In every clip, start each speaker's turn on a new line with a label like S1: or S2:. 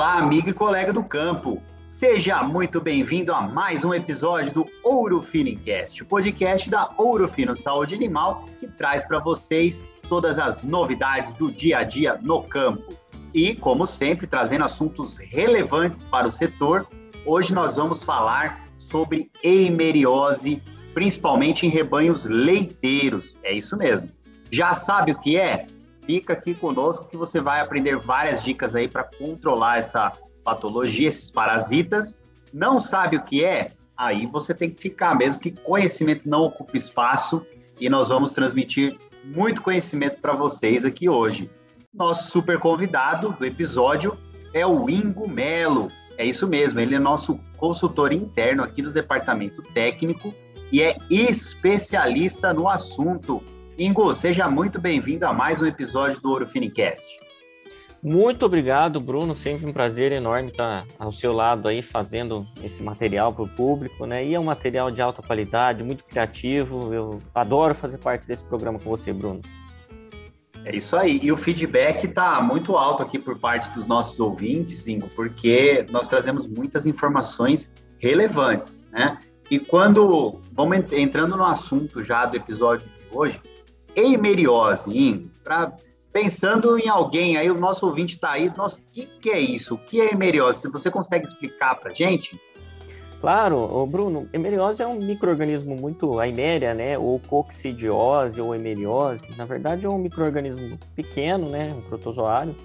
S1: Olá, amigo e colega do campo. Seja muito bem-vindo a mais um episódio do Ouro Finicast, o podcast da Ouro Fino Saúde Animal, que traz para vocês todas as novidades do dia a dia no campo. E, como sempre, trazendo assuntos relevantes para o setor, hoje nós vamos falar sobre eimeriose, principalmente em rebanhos leiteiros. É isso mesmo. Já sabe o que é? Fica aqui conosco que você vai aprender várias dicas aí para controlar essa patologia, esses parasitas. Não sabe o que é? Aí você tem que ficar mesmo, que conhecimento não ocupa espaço e nós vamos transmitir muito conhecimento para vocês aqui hoje. Nosso super convidado do episódio é o Ingo Melo. É isso mesmo, ele é nosso consultor interno aqui do departamento técnico e é especialista no assunto. Ingo, seja muito bem-vindo a mais um episódio do Ouro Finicast.
S2: Muito obrigado, Bruno. Sempre um prazer enorme estar ao seu lado aí fazendo esse material para o público, né? E é um material de alta qualidade, muito criativo. Eu adoro fazer parte desse programa com você, Bruno.
S1: É isso aí. E o feedback está muito alto aqui por parte dos nossos ouvintes, Ingo, porque nós trazemos muitas informações relevantes, né? E quando vamos entrando no assunto já do episódio de hoje, eimeriose, pra, pensando em alguém aí, o nosso ouvinte está aí, nossa, o que, que é isso? O que é eimeriose? Você consegue explicar para gente?
S2: Claro, Bruno, hemeriose é um microorganismo muito, a iméria, né, ou coccidiose ou hemeriose, na verdade é um microorganismo pequeno, né, um protozoário,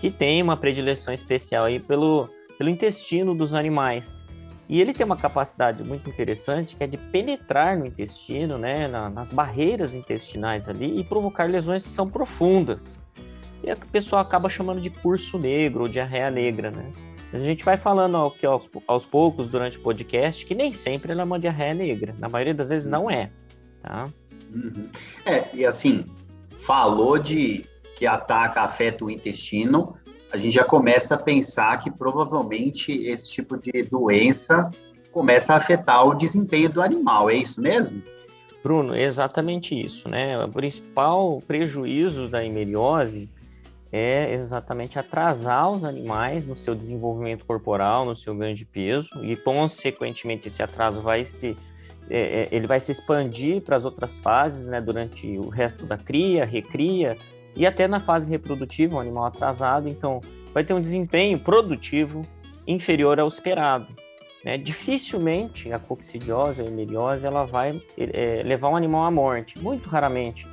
S2: que tem uma predileção especial aí pelo, pelo intestino dos animais. E ele tem uma capacidade muito interessante que é de penetrar no intestino, né, na, nas barreiras intestinais ali e provocar lesões que são profundas. E a pessoa acaba chamando de curso negro ou diarreia negra, né? A gente vai falando que aos, aos, poucos durante o podcast que nem sempre ela é uma diarreia negra. Na maioria das vezes não é. Tá?
S1: Uhum. É, e assim, falou de que ataca, afeta o intestino, a gente já começa a pensar que provavelmente esse tipo de doença começa a afetar o desempenho do animal, é isso mesmo?
S2: Bruno, exatamente isso, né? O principal prejuízo da hemeriose é exatamente atrasar os animais no seu desenvolvimento corporal, no seu ganho de peso, e consequentemente esse atraso vai se é, é ele vai se expandir para as outras fases, né, durante o resto da cria, recria e até na fase reprodutiva, um animal atrasado, então vai ter um desempenho produtivo inferior ao esperado. Né? Dificilmente a coccidiose, a hemeriose, ela vai é, levar um animal à morte, muito raramente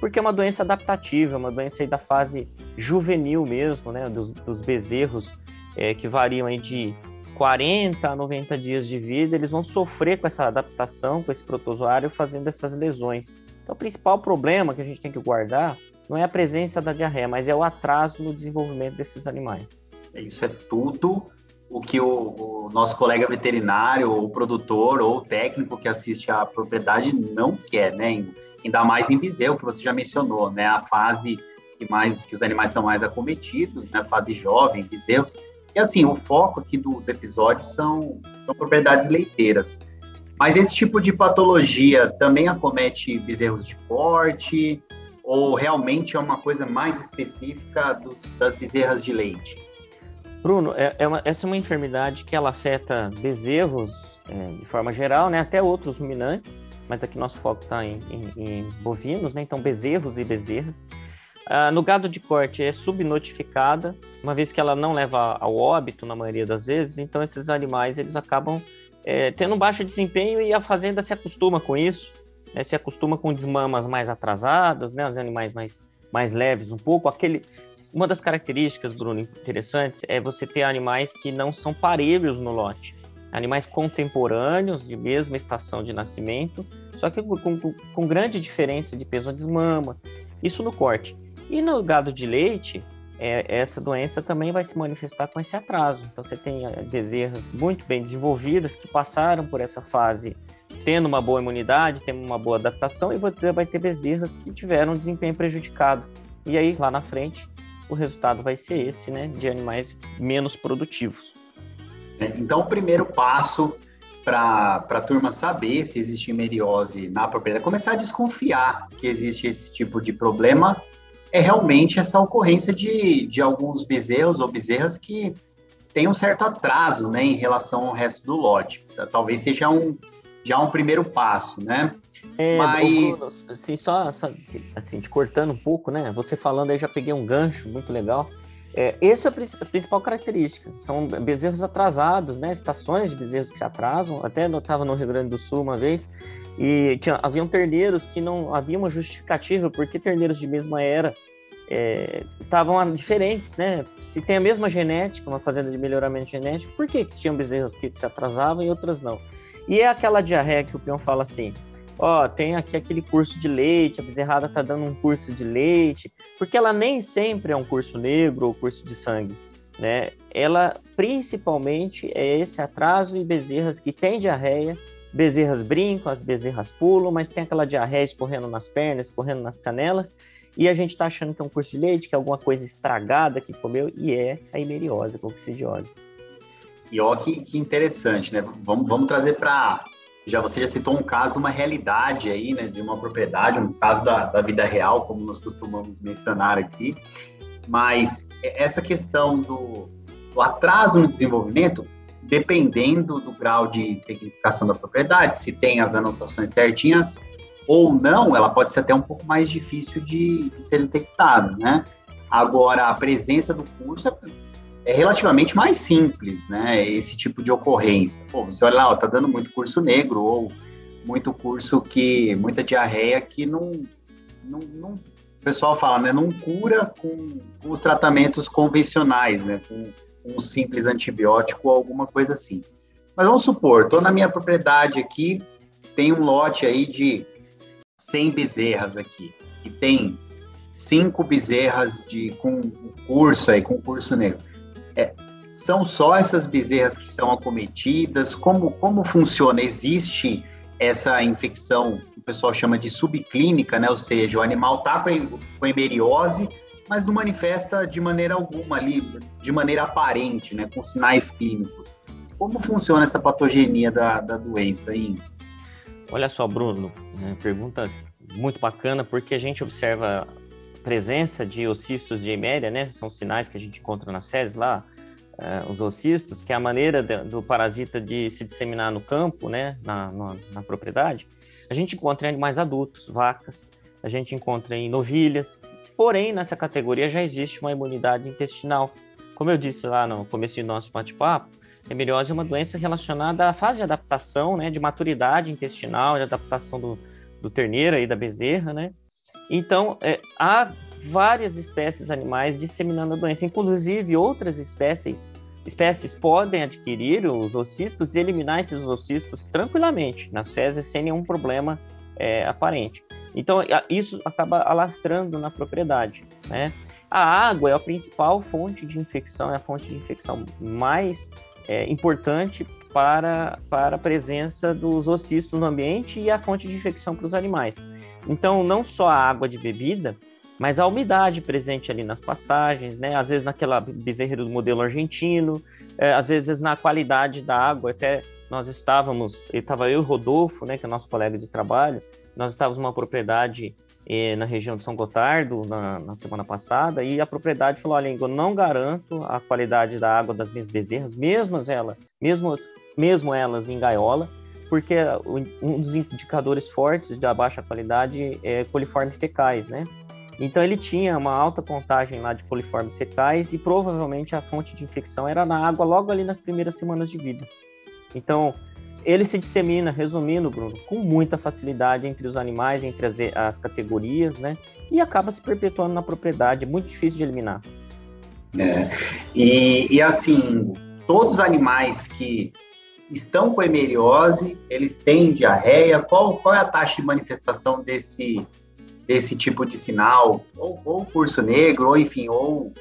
S2: porque é uma doença adaptativa, é uma doença aí da fase juvenil mesmo, né, dos, dos bezerros, é, que variam aí de 40 a 90 dias de vida, eles vão sofrer com essa adaptação, com esse protozoário, fazendo essas lesões. Então, o principal problema que a gente tem que guardar não é a presença da diarreia, mas é o atraso no desenvolvimento desses animais.
S1: Isso é tudo o que o, o nosso colega veterinário, ou produtor, ou técnico que assiste à propriedade não quer, né? ainda mais em Viseu, que você já mencionou, né? A fase que mais que os animais são mais acometidos, né? Fase jovem, Viseus. E assim, o foco aqui do, do episódio são, são propriedades leiteiras. Mas esse tipo de patologia também acomete bezerros de corte ou realmente é uma coisa mais específica dos, das bezerras de leite?
S2: Bruno, é, é uma, essa é uma enfermidade que ela afeta bezerros é, de forma geral, né, até outros ruminantes, mas aqui nosso foco está em, em, em, bovinos, né? Então, bezerros e bezerras. Ah, no gado de corte é subnotificada, uma vez que ela não leva ao óbito na maioria das vezes, então esses animais eles acabam é, tendo um baixo desempenho e a fazenda se acostuma com isso, né? se acostuma com desmamas mais atrasadas, né? os animais mais, mais leves um pouco. Aquele, uma das características, Bruno, interessantes é você ter animais que não são parelhos no lote animais contemporâneos de mesma estação de nascimento, só que com, com, com grande diferença de peso de desmama, isso no corte. E no gado de leite, é, essa doença também vai se manifestar com esse atraso. Então você tem bezerras muito bem desenvolvidas que passaram por essa fase tendo uma boa imunidade, tendo uma boa adaptação, e você vai ter bezerras que tiveram um desempenho prejudicado. E aí, lá na frente, o resultado vai ser esse, né, de animais menos produtivos.
S1: Né? Então, o primeiro passo para a turma saber se existe meriose na propriedade, começar a desconfiar que existe esse tipo de problema, é realmente essa ocorrência de, de alguns bezerros ou bezerras que tem um certo atraso, né, em relação ao resto do lote. Talvez seja um, já um primeiro passo, né?
S2: É, Mas... assim, só, só assim, te cortando um pouco, né? Você falando aí, já peguei um gancho muito legal. É, essa é a principal característica. São bezerros atrasados, né? Estações de bezerros que se atrasam. Até eu estava no Rio Grande do Sul uma vez e tinha, haviam terneiros que não havia uma justificativa porque terneiros de mesma era estavam é, diferentes, né? Se tem a mesma genética, uma fazenda de melhoramento genético, por que, que tinham bezerros que se atrasavam e outras não? E é aquela diarreia que o peão fala assim: ó, tem aqui aquele curso de leite, a bezerrada tá dando um curso de leite, porque ela nem sempre é um curso negro ou curso de sangue, né? Ela principalmente é esse atraso e bezerras que têm diarreia, bezerras brincam, as bezerras pulam, mas tem aquela diarreia escorrendo nas pernas, escorrendo nas canelas, e a gente está achando que é um curso de leite, que é alguma coisa estragada que comeu, e é a hemeriose, a coccidiose.
S1: E ó, que, que interessante, né? Vamos, vamos trazer para. Já você já citou um caso de uma realidade aí, né? De uma propriedade, um caso da, da vida real, como nós costumamos mencionar aqui. Mas essa questão do, do atraso no desenvolvimento, dependendo do grau de tecnificação da propriedade, se tem as anotações certinhas, ou não, ela pode ser até um pouco mais difícil de, de ser detectada, né? Agora, a presença do curso é, é, relativamente mais simples, né? Esse tipo de ocorrência. Pô, você olha lá, ó, tá dando muito curso negro ou muito curso que, muita diarreia que não, não, não o pessoal fala, né? Não cura com, com os tratamentos convencionais, né? Com, com um simples antibiótico ou alguma coisa assim. Mas vamos supor, estou na minha propriedade aqui, tem um lote aí de 100 bezerras aqui, e tem cinco bezerras de com curso aí, com curso negro. É, são só essas bezerras que são acometidas? Como, como funciona? Existe essa infecção que o pessoal chama de subclínica, né? Ou seja, o animal está com, com hemeriose, mas não manifesta de maneira alguma ali, de maneira aparente, né? Com sinais clínicos. Como funciona essa patogenia da, da doença aí?
S2: Olha só, Bruno, né, pergunta muito bacana, porque a gente observa presença de ocistos de Eméria, né? São sinais que a gente encontra nas fezes lá, uh, os ocistos, que é a maneira de, do parasita de se disseminar no campo, né? Na, na, na, propriedade. A gente encontra em animais adultos, vacas, a gente encontra em novilhas, porém, nessa categoria já existe uma imunidade intestinal. Como eu disse lá no começo do nosso bate-papo, Hemeriose é uma doença relacionada à fase de adaptação, né, de maturidade intestinal, de adaptação do, do terneiro e da bezerra, né? Então, é, há várias espécies animais disseminando a doença, inclusive outras espécies espécies podem adquirir os ocistos e eliminar esses ocistos tranquilamente nas fezes sem nenhum problema é, aparente. Então, isso acaba alastrando na propriedade, né? A água é a principal fonte de infecção, é a fonte de infecção mais é, importante para, para a presença dos ocistos no ambiente e a fonte de infecção para os animais. Então, não só a água de bebida, mas a umidade presente ali nas pastagens, né? Às vezes naquela bezerra do modelo argentino, é, às vezes na qualidade da água. Até nós estávamos, estava eu e Rodolfo, né, que é nosso colega de trabalho, nós estávamos numa propriedade eh, na região de São Gotardo na, na, semana passada e a propriedade falou: olha, eu não garanto a qualidade da água das minhas bezerras, mesmo elas, mesmo, mesmo elas em gaiola, porque um dos indicadores fortes da baixa qualidade é coliformes fecais, né? Então ele tinha uma alta contagem lá de coliformes fecais e provavelmente a fonte de infecção era na água logo ali nas primeiras semanas de vida. Então, ele se dissemina, resumindo, Bruno, com muita facilidade entre os animais, entre as, as categorias, né? E acaba se perpetuando na propriedade, é muito difícil de eliminar.
S1: É. E, e assim, todos os animais que estão com hemeriose, eles têm diarreia, qual, qual é a taxa de manifestação desse, desse tipo de sinal? Ou, ou curso negro, ou enfim, ou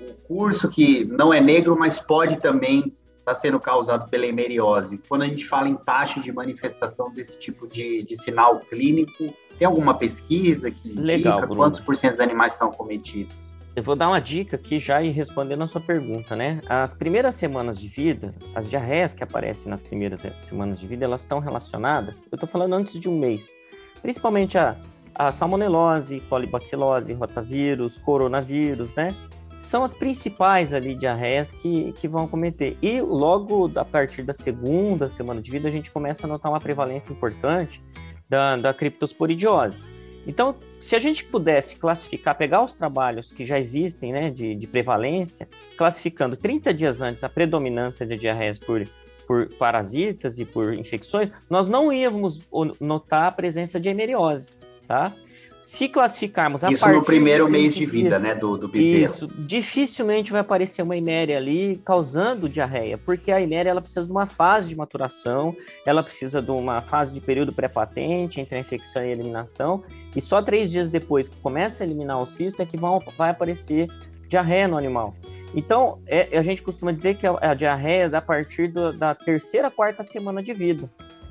S1: o curso que não é negro, mas pode também está sendo causado pela hemeriose. Quando a gente fala em taxa de manifestação desse tipo de, de sinal clínico, tem alguma pesquisa que
S2: Legal,
S1: indica
S2: Bruno.
S1: quantos por cento dos animais são cometidos?
S2: Eu vou dar uma dica aqui já e respondendo a sua pergunta, né? As primeiras semanas de vida, as diarreias que aparecem nas primeiras semanas de vida, elas estão relacionadas, eu estou falando antes de um mês, principalmente a, a salmonelose, colibacilose, rotavírus, coronavírus, né? são as principais ali diarreias que, que vão cometer. E logo a partir da segunda semana de vida, a gente começa a notar uma prevalência importante da, da criptosporidiose. Então, se a gente pudesse classificar, pegar os trabalhos que já existem né, de, de prevalência, classificando 30 dias antes a predominância de diarreias por, por parasitas e por infecções, nós não íamos notar a presença de hemeriose, tá? Se classificarmos a
S1: Isso no primeiro mês de vida, né, do, do bezerro. Isso,
S2: dificilmente vai aparecer uma iméria ali causando diarreia, porque a iméria ela precisa de uma fase de maturação, ela precisa de uma fase de período pré-patente entre a infecção e a eliminação, e só três dias depois que começa a eliminar o cisto é que vão, vai aparecer diarreia no animal. Então, é, a gente costuma dizer que a, a diarreia é a partir do, da terceira, quarta semana de vida.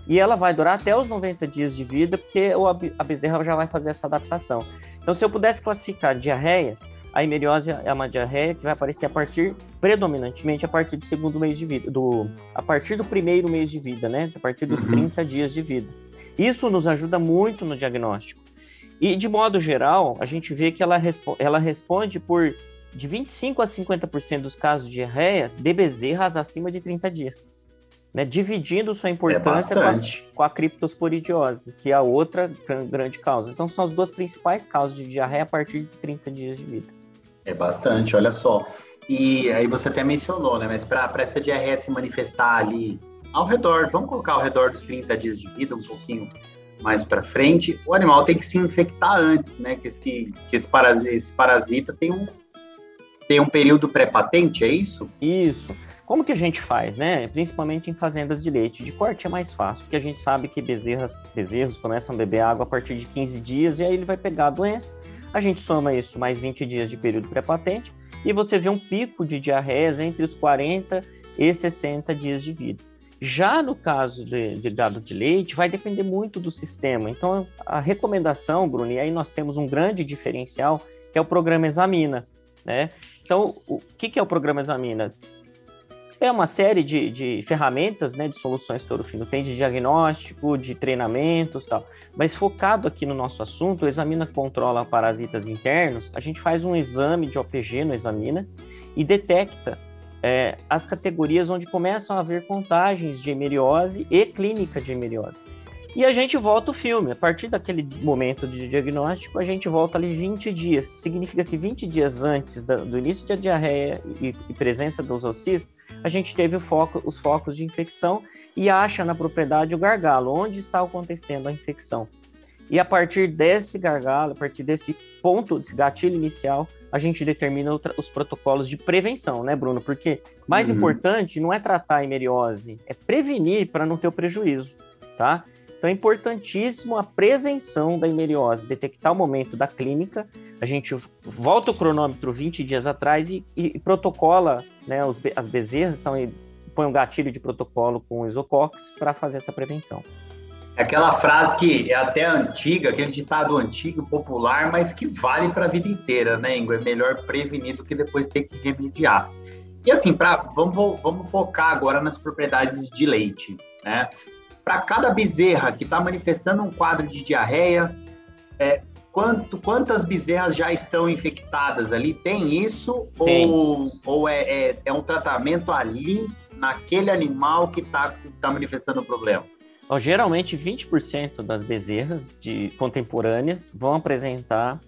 S2: E ela vai durar até os 90 dias de vida, porque a bezerra já vai fazer essa adaptação. Então, se eu pudesse classificar diarreias, a hemeriose é uma diarreia que vai aparecer a partir, predominantemente, a partir do segundo mês de vida, do, a partir do primeiro mês de vida, né? A partir dos uhum. 30 dias de vida. Isso nos ajuda muito no diagnóstico. E, de modo geral, a gente vê que ela, respo ela responde por de 25 a 50% dos casos de diarreias de bezerras acima de 30 dias né, dividindo sua importância é com, a, com, a, criptosporidiose, que é a outra grande causa. Então, são as duas principais causas de diarreia a partir de 30 dias de vida.
S1: É bastante, olha só. E aí você até mencionou, né? Mas para essa diarreia se manifestar ali ao redor, vamos colocar ao redor dos 30 dias de vida, um pouquinho mais para frente, o animal tem que se infectar antes, né? Que esse, que esse, parasita, esse parasita tem um, tem um período pré-patente, é isso?
S2: Isso. Como que a gente faz, né? Principalmente em fazendas de leite. De corte é mais fácil, porque a gente sabe que bezerras, bezerros começam a beber água a partir de 15 dias e aí ele vai pegar a doença. A gente soma isso mais 20 dias de período pré-patente e você vê um pico de diarreias entre os 40 e 60 dias de vida. Já no caso de, de, gado de leite, vai depender muito do sistema. Então, a recomendação, Bruno, e aí nós temos um grande diferencial, que é o programa Examina. Né? Então, o que, que é o programa Examina? É uma série de, de ferramentas, né, de soluções que o Ourofino tem, de diagnóstico, de treinamentos tal. Mas focado aqui no nosso assunto, Examina controla parasitas internos, a gente faz um exame de OPG no Examina e detecta é, as categorias onde começam a haver contagens de hemeriose e clínica de hemeriose. E a gente volta o filme. A partir daquele momento de diagnóstico, a gente volta ali 20 dias. Significa que 20 dias antes do início da diarreia e, presença dos ocistos, a gente teve foco, os focos de infecção e acha na propriedade o gargalo, onde está acontecendo a infecção. E a partir desse gargalo, a partir desse ponto, desse gatilho inicial, a gente determina os protocolos de prevenção, né, Bruno? Porque mais uhum. importante não é tratar a hemeriose, é prevenir para não ter o prejuízo, tá? Então é importantíssimo a prevenção da hemeriose, detectar o momento da clínica. A gente volta o cronômetro 20 dias atrás e, e protocola né, os, as bezerras, então põe um gatilho de protocolo com isocox para fazer essa prevenção.
S1: É aquela frase que é até antiga, aquele ditado antigo, popular, mas que vale para a vida inteira, né, Ingo? É melhor prevenir do que depois ter que remediar. E assim, pra, vamos, vamos focar agora nas propriedades de leite, né? Para cada bezerra que está manifestando um quadro de diarreia, é, quanto, quantas bezerras já estão infectadas ali? Tem isso? Tem. Ou, ou é, é, é, um tratamento ali, naquele animal que está tá manifestando o problema?
S2: geralmente, 20% das bezerras de, contemporâneas vão apresentar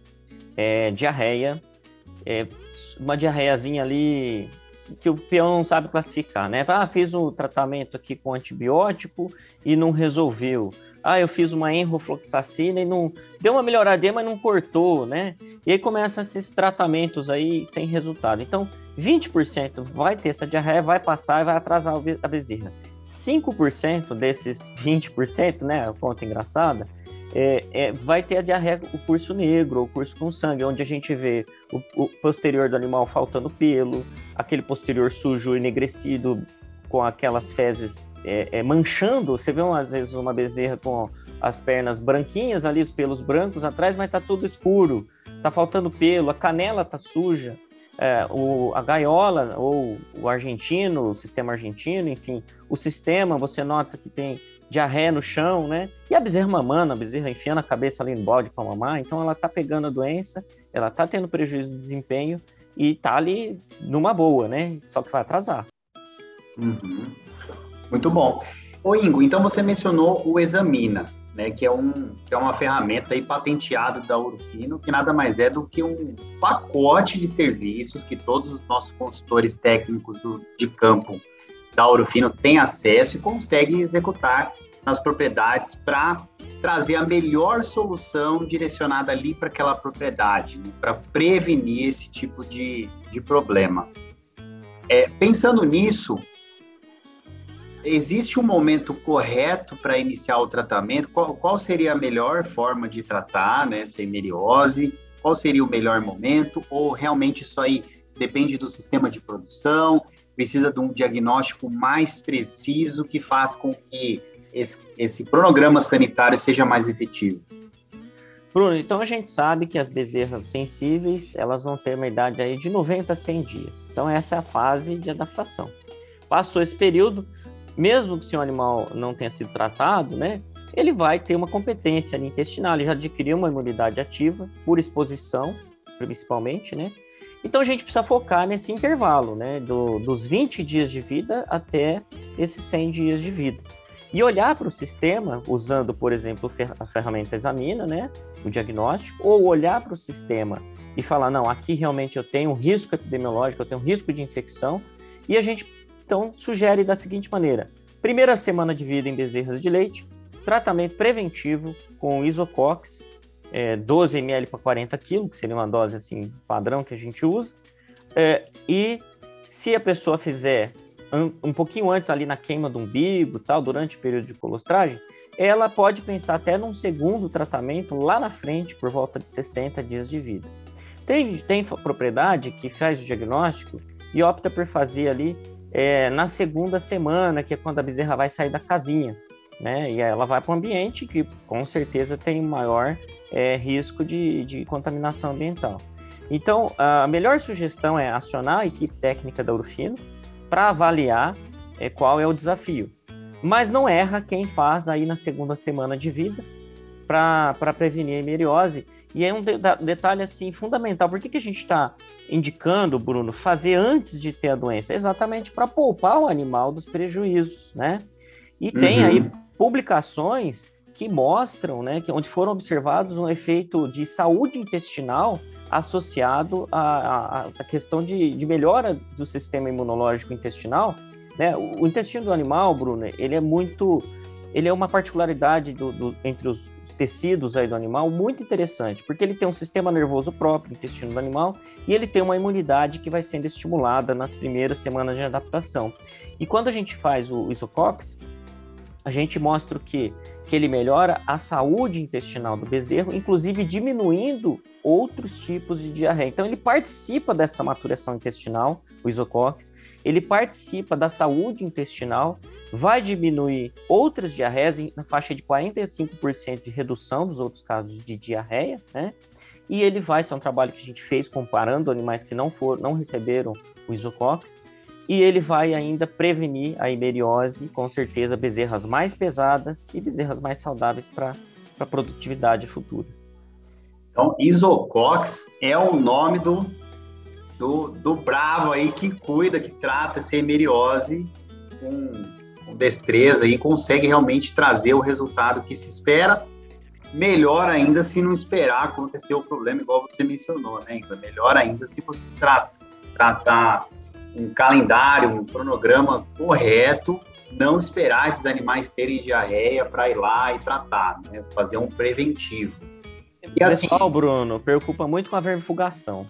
S2: é, diarreia, é, uma diarreiazinha ali que o peão não sabe classificar, né? Ah, fiz um tratamento aqui com antibiótico e não resolveu. Ah, eu fiz uma enrofloxacina e não deu uma melhoradinha, mas não cortou, né? E aí começam esses tratamentos aí sem resultado. Então, 20% vai ter essa diarreia, vai passar e vai atrasar a bezerra. 5% desses 20%, né? A conta engraçada, é, é, vai ter a diarreia, o curso negro, o curso com sangue, onde a gente vê o, o posterior do animal faltando pelo, aquele posterior sujo, enegrecido, com aquelas fezes é, é, manchando. Você vê às vezes uma bezerra com as pernas branquinhas ali, os pelos brancos atrás, mas tá tudo escuro, tá faltando pelo, a canela tá suja. É, o, a gaiola ou o argentino, o sistema argentino, enfim, o sistema você nota que tem diarreia no chão, né? E a bezerra mamando, a bezerra enfiando a cabeça ali no balde para mamar, então ela tá pegando a doença, ela tá tendo prejuízo de desempenho e tá ali numa boa, né? Só que vai atrasar.
S1: Uhum. Muito bom. Ô Ingo, então você mencionou o Examina, né, que, é um, que é uma ferramenta aí patenteada da Urufino, que nada mais é do que um pacote de serviços que todos os nossos consultores técnicos do, de campo da Urufino têm acesso e conseguem executar nas propriedades para trazer a melhor solução direcionada ali para aquela propriedade, né, para prevenir esse tipo de, de problema. É, pensando nisso, existe um momento correto para iniciar o tratamento? Qual, qual, seria a melhor forma de tratar né, essa hemeriose? Qual seria o melhor momento? Ou realmente isso aí depende do sistema de produção? Precisa de um diagnóstico mais preciso que faz com que esse, esse cronograma sanitário seja mais efetivo?
S2: Bruno, então a gente sabe que as bezerras sensíveis, elas vão ter uma idade aí de 90 a 100 dias. Então essa é a fase de adaptação. Passou esse período, mesmo que o seu animal não tenha sido tratado, né, ele vai ter uma competência intestinal, ele já adquiriu uma imunidade ativa por exposição, principalmente, né? Então a gente precisa focar nesse intervalo, né, do, dos 20 dias de vida até esses 100 dias de vida. E olhar para o sistema, usando, por exemplo, a ferramenta Examina, né, o diagnóstico, ou olhar para o sistema e falar, não, aqui realmente eu tenho um risco epidemiológico, eu tenho um risco de infecção, e a gente então, sugere da seguinte maneira: primeira semana de vida em bezerras de leite, tratamento preventivo com isocox, é, 12 ml para 40 kg, que seria uma dose assim padrão que a gente usa. É, e se a pessoa fizer um, um, pouquinho antes ali na queima do umbigo, tal, durante o período de colostragem, ela pode pensar até num segundo tratamento lá na frente, por volta de 60 dias de vida. Tem, tem propriedade que faz o diagnóstico e opta por fazer ali é, na segunda semana, que é quando a bezerra vai sair da casinha, né? E ela vai para um ambiente que com certeza tem maior é, risco de, de contaminação ambiental. Então, a melhor sugestão é acionar a equipe técnica da Urufino para avaliar é, qual é o desafio. Mas não erra quem faz aí na segunda semana de vida para prevenir a hemeriose e é um de detalhe assim fundamental. Por que, que a gente está indicando, Bruno, fazer antes de ter a doença? Exatamente para poupar o animal dos prejuízos, né? E uhum. tem aí publicações que mostram, né, que onde foram observados um efeito de saúde intestinal associado à, à, à questão de, de melhora do sistema imunológico intestinal. Né? O, o intestino do animal, Bruno, ele é muito ele é uma particularidade do, do, entre os, os, tecidos aí do animal muito interessante, porque ele tem um sistema nervoso próprio, intestino do animal, e ele tem uma imunidade que vai sendo estimulada nas primeiras semanas de adaptação. E quando a gente faz o isocox, a gente mostra o quê? Que ele melhora a saúde intestinal do bezerro, inclusive diminuindo outros tipos de diarreia. Então ele participa dessa maturação intestinal, o isocox, ele participa da saúde intestinal, vai diminuir outras diarreias na faixa de 45% de redução dos outros casos de diarreia, né? E ele vai, ser é um trabalho que a gente fez comparando animais que não foram, não receberam o isocox, e ele vai ainda prevenir a hemeriose, com certeza, bezerras mais pesadas e bezerras mais saudáveis para a produtividade futura.
S1: Então, Isocox é o nome do do, do bravo aí que cuida, que trata essa hemeriose com, com destreza e consegue realmente trazer o resultado que se espera. Melhor ainda se não esperar acontecer o problema, igual você mencionou, né? Então, melhor ainda se você trata, tratar um calendário, um cronograma correto, não esperar esses animais terem diarreia para ir lá e tratar, né? fazer um preventivo.
S2: E assim, Pessoal, Bruno, preocupa muito com a vermifugação.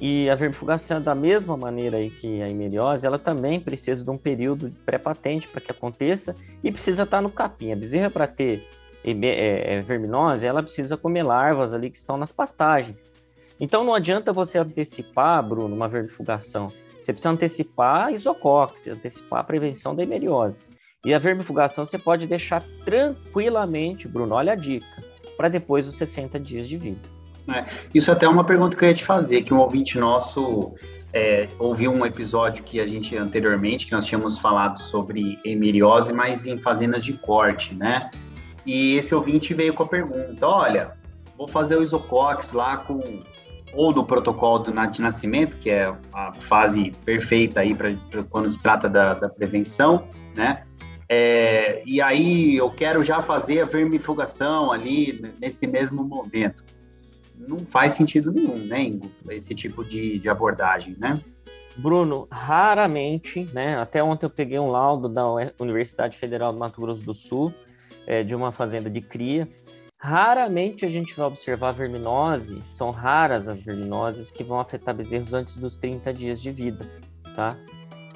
S2: E a vermifugação, da mesma maneira aí que a hemeriose, ela também precisa de um período pré-patente para que aconteça e precisa estar no capim. A bezerra, para ter é, é, verminose, ela precisa comer larvas ali que estão nas pastagens. Então não adianta você antecipar, Bruno, uma vermifugação. Você precisa antecipar a isocox, antecipar a prevenção da hemeriose. E a vermifugação você pode deixar tranquilamente, Bruno, olha a dica, para depois dos 60 dias de vida.
S1: É, isso até é uma pergunta que eu ia te fazer, que um ouvinte nosso é, ouviu um episódio que a gente anteriormente, que nós tínhamos falado sobre hemeriose, mas em fazendas de corte, né? E esse ouvinte veio com a pergunta, olha, vou fazer o isocox lá com ou do protocolo do, de nascimento, que é a fase perfeita aí para quando se trata da, da prevenção, né? É, e aí eu quero já fazer a vermifugação ali nesse mesmo momento. Não faz sentido nenhum, né, esse tipo de, de abordagem, né?
S2: Bruno, raramente, né? Até ontem eu peguei um laudo da Universidade Federal do Mato Grosso do Sul, é, de uma fazenda de cria. Raramente a gente vai observar verminose, são raras as verminoses que vão afetar bezerros antes dos 30 dias de vida, tá?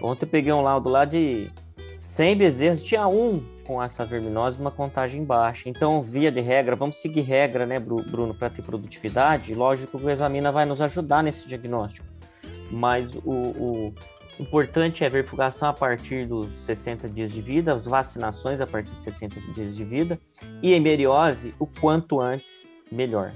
S2: Ontem eu peguei um laudo lá de 100 bezerros, tinha um com essa verminose uma contagem baixa. Então, via de regra, vamos seguir regra, né, Bruno, para ter produtividade. Lógico que o examina vai nos ajudar nesse diagnóstico mas o, o importante é a verfugação a partir dos 60 dias de vida, as vacinações a partir de 60 dias de vida e a hemeriose o quanto antes, melhor.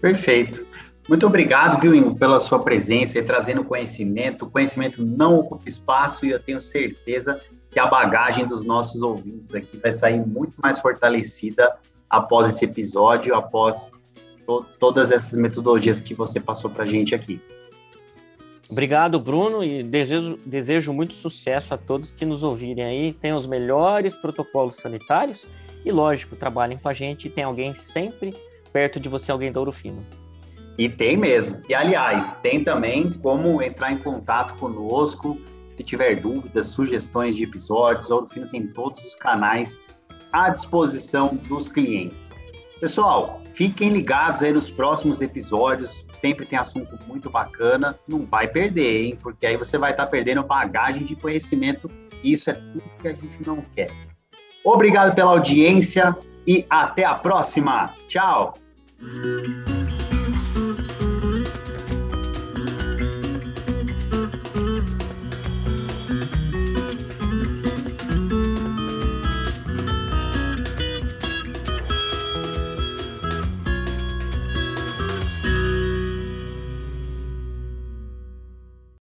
S1: Perfeito. Muito obrigado, viu, Ingo, pela sua presença e trazendo conhecimento. O conhecimento não ocupa espaço e eu tenho certeza que a bagagem dos nossos ouvintes aqui vai sair muito mais fortalecida após esse episódio, após to todas essas metodologias que você passou para a gente aqui.
S2: Obrigado, Bruno, e desejo, desejo muito sucesso a todos que nos ouvirem aí. Tenham os melhores protocolos sanitários e, lógico, trabalhem com a gente tem alguém sempre perto de você, alguém da Ouro Fino.
S1: E tem mesmo. E, aliás, tem também como entrar em contato conosco se tiver dúvidas, sugestões de episódios. Ouro Fino tem todos os canais à disposição dos clientes. Pessoal, fiquem ligados aí nos próximos episódios sempre tem assunto muito bacana, não vai perder, hein? Porque aí você vai estar tá perdendo bagagem de conhecimento. E isso é tudo que a gente não quer. Obrigado pela audiência e até a próxima. Tchau!